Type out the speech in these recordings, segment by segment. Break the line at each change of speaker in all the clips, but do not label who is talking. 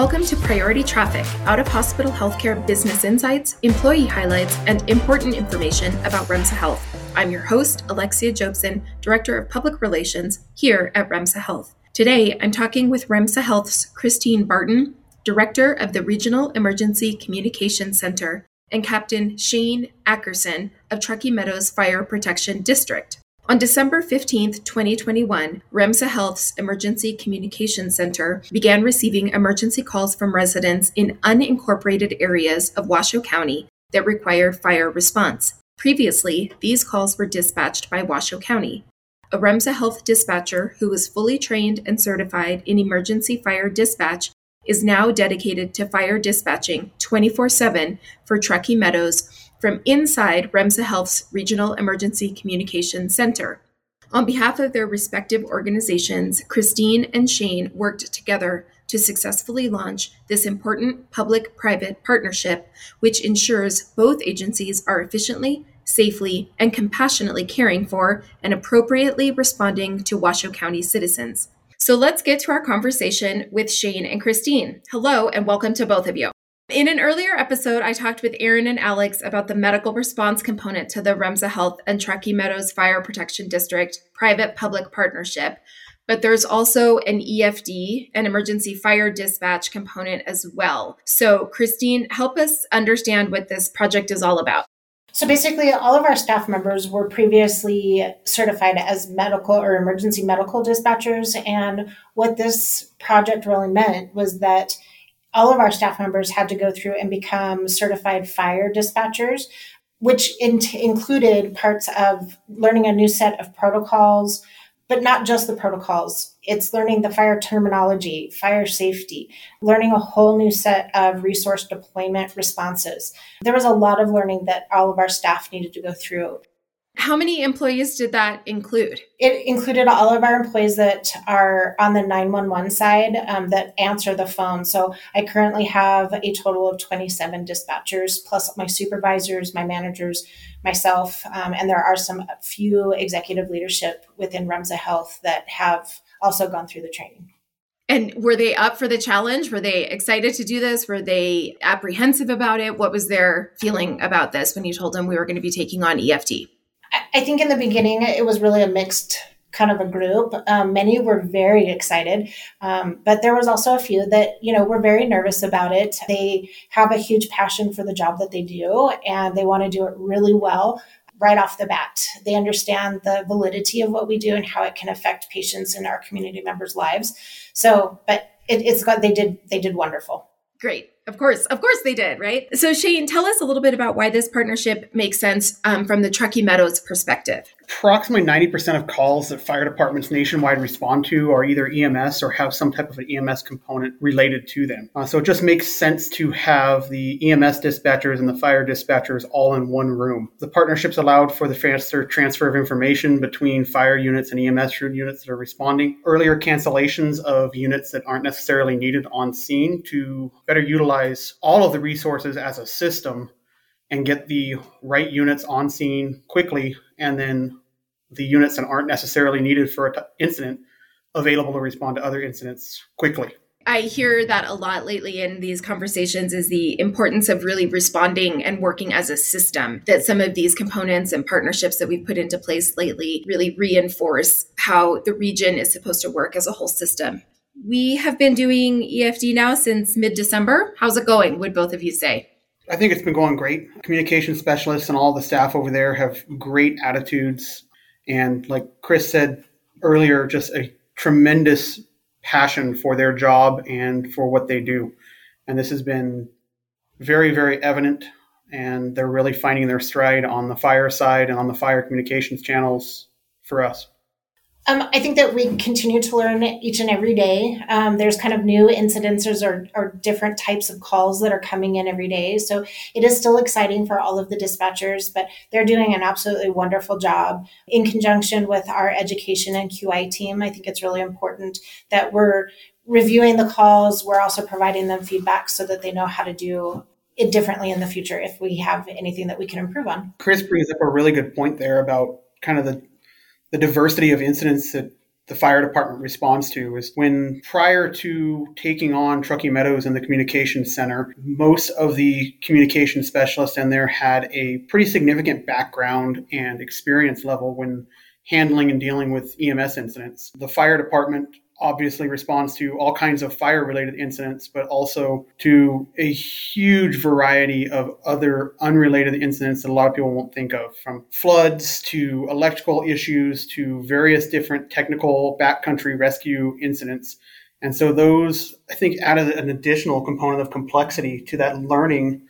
Welcome to Priority Traffic, out of hospital healthcare business insights, employee highlights, and important information about REMSA Health. I'm your host, Alexia Jobson, Director of Public Relations here at REMSA Health. Today, I'm talking with REMSA Health's Christine Barton, Director of the Regional Emergency Communications Center, and Captain Shane Akerson of Truckee Meadows Fire Protection District. On December 15, 2021, REMSA Health's Emergency Communications Center began receiving emergency calls from residents in unincorporated areas of Washoe County that required fire response. Previously, these calls were dispatched by Washoe County. A REMSA Health dispatcher who was fully trained and certified in emergency fire dispatch is now dedicated to fire dispatching 24 7 for Truckee Meadows from inside REMSA Health's Regional Emergency Communication Center. On behalf of their respective organizations, Christine and Shane worked together to successfully launch this important public private partnership, which ensures both agencies are efficiently, safely, and compassionately caring for and appropriately responding to Washoe County citizens. So let's get to our conversation with Shane and Christine. Hello, and welcome to both of you. In an earlier episode, I talked with Aaron and Alex about the medical response component to the REMSA Health and Truckee Meadows Fire Protection District private public partnership. But there's also an EFD, an emergency fire dispatch component as well. So, Christine, help us understand what this project is all about.
So basically, all of our staff members were previously certified as medical or emergency medical dispatchers. And what this project really meant was that all of our staff members had to go through and become certified fire dispatchers, which in- included parts of learning a new set of protocols, but not just the protocols. It's learning the fire terminology, fire safety, learning a whole new set of resource deployment responses. There was a lot of learning that all of our staff needed to go through.
How many employees did that include?
It included all of our employees that are on the 911 side um, that answer the phone. So I currently have a total of 27 dispatchers, plus my supervisors, my managers, myself, um, and there are some few executive leadership within REMSA Health that have also gone through the training.
And were they up for the challenge? Were they excited to do this? Were they apprehensive about it? What was their feeling about this when you told them we were going to be taking on EFD?
I think in the beginning it was really a mixed kind of a group. Um, many were very excited, um, but there was also a few that you know were very nervous about it. They have a huge passion for the job that they do, and they want to do it really well right off the bat. They understand the validity of what we do and how it can affect patients and our community members' lives. So, but it, it's got they did they did wonderful.
Great. Of course, of course they did, right? So, Shane, tell us a little bit about why this partnership makes sense um, from the Truckee Meadows perspective
approximately 90% of calls that fire departments nationwide respond to are either EMS or have some type of an EMS component related to them. Uh, so it just makes sense to have the EMS dispatchers and the fire dispatchers all in one room. The partnerships allowed for the faster transfer of information between fire units and EMS units that are responding, earlier cancellations of units that aren't necessarily needed on scene to better utilize all of the resources as a system and get the right units on scene quickly and then the units that aren't necessarily needed for an incident available to respond to other incidents quickly.
I hear that a lot lately in these conversations is the importance of really responding and working as a system. That some of these components and partnerships that we've put into place lately really reinforce how the region is supposed to work as a whole system. We have been doing EFD now since mid December. How's it going, would both of you say?
I think it's been going great. Communication specialists and all the staff over there have great attitudes. And like Chris said earlier, just a tremendous passion for their job and for what they do. And this has been very, very evident. And they're really finding their stride on the fire side and on the fire communications channels for us.
Um, I think that we continue to learn each and every day. Um, there's kind of new incidences or, or different types of calls that are coming in every day. So it is still exciting for all of the dispatchers, but they're doing an absolutely wonderful job in conjunction with our education and QI team. I think it's really important that we're reviewing the calls. We're also providing them feedback so that they know how to do it differently in the future if we have anything that we can improve on.
Chris brings up a really good point there about kind of the the diversity of incidents that the fire department responds to is when prior to taking on Truckee Meadows and the communications center, most of the communication specialists in there had a pretty significant background and experience level when handling and dealing with EMS incidents. The fire department obviously responds to all kinds of fire related incidents, but also to a huge variety of other unrelated incidents that a lot of people won't think of from floods to electrical issues to various different technical backcountry rescue incidents. And so those, I think, added an additional component of complexity to that learning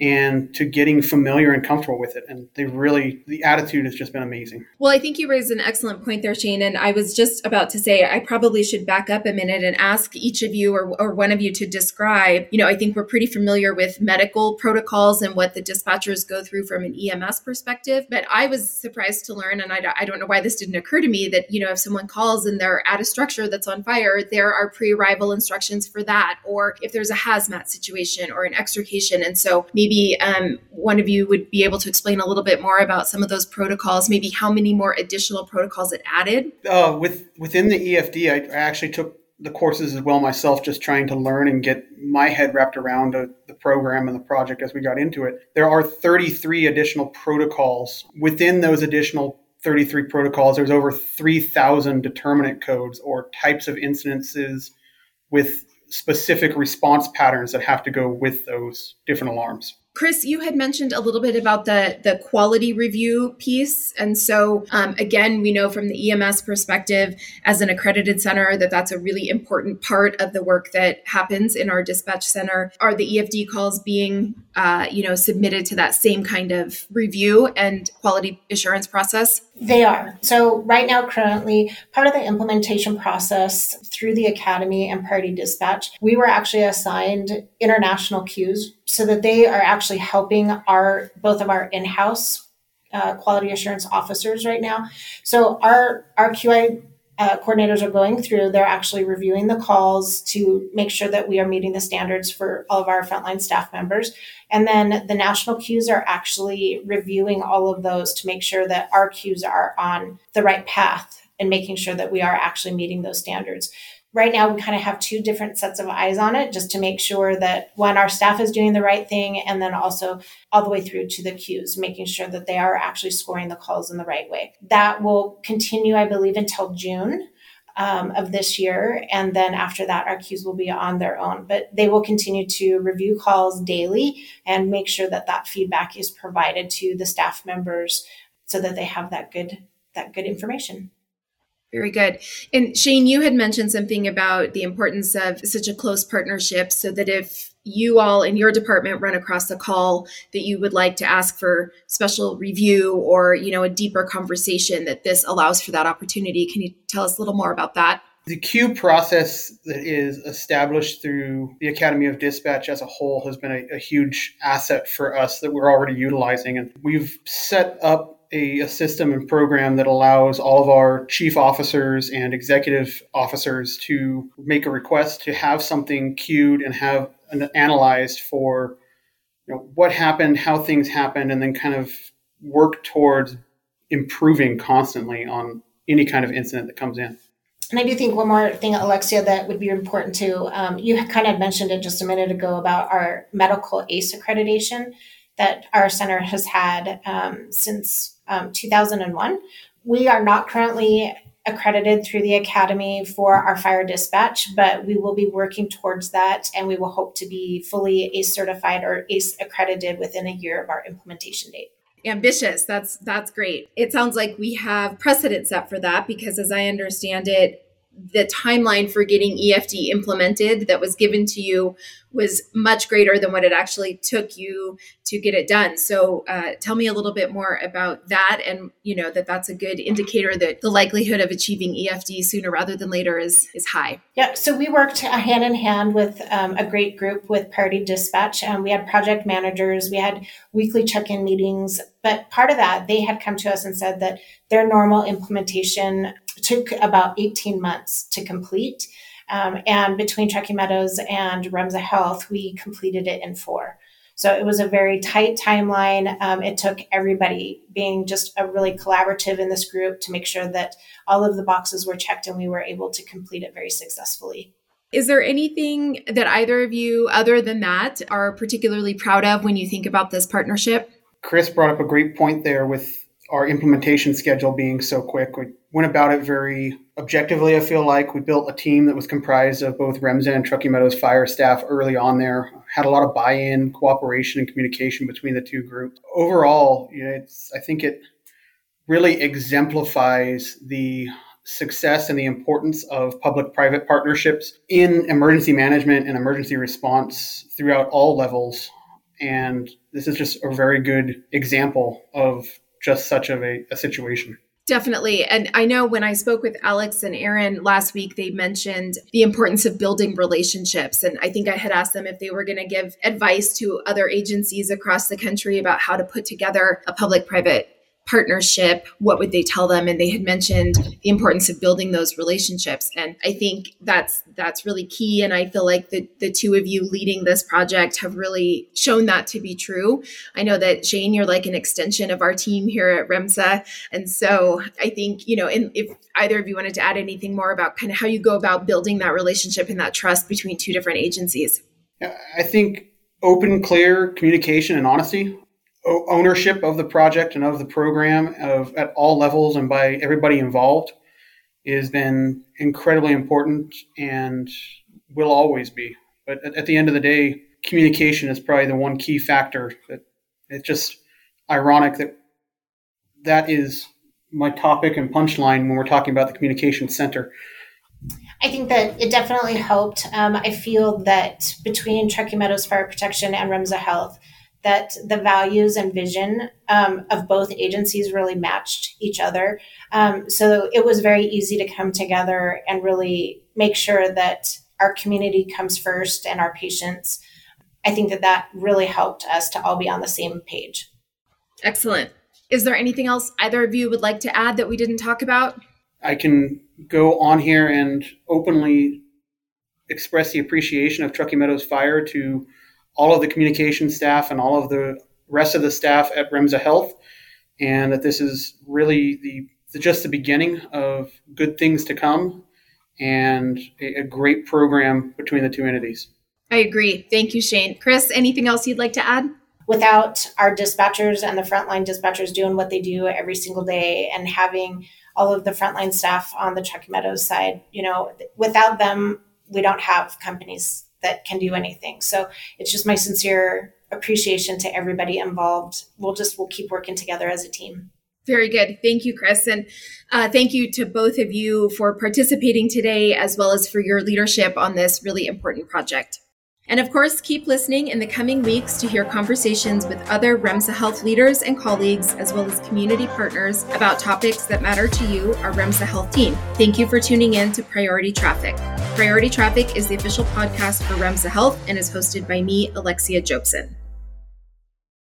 and to getting familiar and comfortable with it. And they really, the attitude has just been amazing.
Well, I think you raised an excellent point there, Shane. And I was just about to say, I probably should back up a minute and ask each of you or, or one of you to describe. You know, I think we're pretty familiar with medical protocols and what the dispatchers go through from an EMS perspective. But I was surprised to learn, and I, I don't know why this didn't occur to me, that, you know, if someone calls and they're at a structure that's on fire, there are pre arrival instructions for that. Or if there's a hazmat situation or an extrication. And so maybe maybe um, one of you would be able to explain a little bit more about some of those protocols, maybe how many more additional protocols it added?
Uh, with within the EFD, I, I, actually took the courses as well myself, just trying to learn and get my head wrapped around a, the program and the project as we got into it. There are 33 additional protocols. Within those additional 33 protocols, there's over 3,000 determinant codes or types of incidences with specific response patterns that have to go with those different alarms.
Chris, you had mentioned a little bit about the the quality review piece, and so um, again, we know from the EMS perspective, as an accredited center, that that's a really important part of the work that happens in our dispatch center. Are the EFD calls being, uh, you know, submitted to that same kind of review and quality assurance process?
They are. So, right now, currently, part of the implementation process through the Academy and Priority Dispatch, we were actually assigned international queues so that they are actually helping our both of our in-house uh, quality assurance officers right now. So, our our QI uh, coordinators are going through, they're actually reviewing the calls to make sure that we are meeting the standards for all of our frontline staff members. And then the national queues are actually reviewing all of those to make sure that our queues are on the right path and making sure that we are actually meeting those standards. Right now, we kind of have two different sets of eyes on it just to make sure that when our staff is doing the right thing, and then also all the way through to the queues, making sure that they are actually scoring the calls in the right way. That will continue, I believe, until June um, of this year. And then after that, our queues will be on their own. But they will continue to review calls daily and make sure that that feedback is provided to the staff members so that they have that good that good information.
Very good. And Shane, you had mentioned something about the importance of such a close partnership so that if you all in your department run across a call that you would like to ask for special review or you know a deeper conversation that this allows for that opportunity can you tell us a little more about that
the queue process that is established through the Academy of Dispatch as a whole has been a, a huge asset for us that we're already utilizing. And we've set up a, a, system and program that allows all of our chief officers and executive officers to make a request to have something queued and have analyzed for you know what happened, how things happened, and then kind of work towards improving constantly on any kind of incident that comes in.
And I do think one more thing, Alexia, that would be important too. Um, you kind of mentioned it just a minute ago about our medical ACE accreditation that our center has had um, since um, 2001. We are not currently accredited through the Academy for our fire dispatch, but we will be working towards that and we will hope to be fully ACE certified or ACE accredited within a year of our implementation date.
Ambitious. That's that's great. It sounds like we have precedent set for that because as i understand it the timeline for getting EFD implemented that was given to you was much greater than what it actually took you to get it done. So, uh, tell me a little bit more about that, and you know that that's a good indicator that the likelihood of achieving EFD sooner rather than later is is high.
Yeah. So we worked hand in hand with um, a great group with Priority Dispatch, and we had project managers. We had weekly check-in meetings, but part of that they had come to us and said that their normal implementation took about 18 months to complete. Um, and between Truckee Meadows and Remsa Health, we completed it in four. So it was a very tight timeline. Um, it took everybody being just a really collaborative in this group to make sure that all of the boxes were checked and we were able to complete it very successfully.
Is there anything that either of you, other than that, are particularly proud of when you think about this partnership?
Chris brought up a great point there with our implementation schedule being so quick. We went about it very objectively, I feel like. We built a team that was comprised of both Remsen and Truckee Meadows fire staff early on there, had a lot of buy in, cooperation, and communication between the two groups. Overall, you know, it's, I think it really exemplifies the success and the importance of public private partnerships in emergency management and emergency response throughout all levels. And this is just a very good example of just such of a, a situation.
Definitely. And I know when I spoke with Alex and Aaron last week, they mentioned the importance of building relationships. And I think I had asked them if they were going to give advice to other agencies across the country about how to put together a public private partnership, what would they tell them? And they had mentioned the importance of building those relationships. And I think that's that's really key. And I feel like the the two of you leading this project have really shown that to be true. I know that Shane, you're like an extension of our team here at REMSA. And so I think, you know, and if either of you wanted to add anything more about kind of how you go about building that relationship and that trust between two different agencies.
I think open, clear communication and honesty ownership of the project and of the program of at all levels and by everybody involved has been incredibly important and will always be. But at, at, the end of the day, communication is probably the one key factor. That it's just ironic that that is my topic and punchline when we're talking about the communication center.
I think that it definitely helped. Um, I feel that between Truckee Meadows Fire Protection and Remsa Health, that the values and vision um, of both agencies really matched each other. Um, so it was very easy to come together and really make sure that our community comes first and our patients. I think that that really helped us to all be on the same page.
Excellent. Is there anything else either of you would like to add that we didn't talk about?
I can go on here and openly express the appreciation of Truckee Meadows Fire to all of the communication staff and all of the rest of the staff at Remsa Health, and that this is really the, the just the beginning of good things to come and a, a great program between the two entities.
I agree. Thank you, Shane. Chris, anything else you'd like to add?
Without our dispatchers and the frontline dispatchers doing what they do every single day and having all of the frontline staff on the Truckee Meadows side, you know, without them, we don't have companies that can do anything. So it's just my sincere appreciation to everybody involved. We'll just we'll keep working together as a team.
Very good. Thank you, Chris. And uh, thank you to both of you for participating today, as well as for your leadership on this really important project. And of course, keep listening in the coming weeks to hear conversations with other REMSA Health leaders and colleagues, as well as community partners about topics that matter to you, our REMSA Health team. Thank you for tuning in to Priority Traffic. Priority Traffic is the official podcast for REMSA Health and is hosted by me, Alexia Jobson.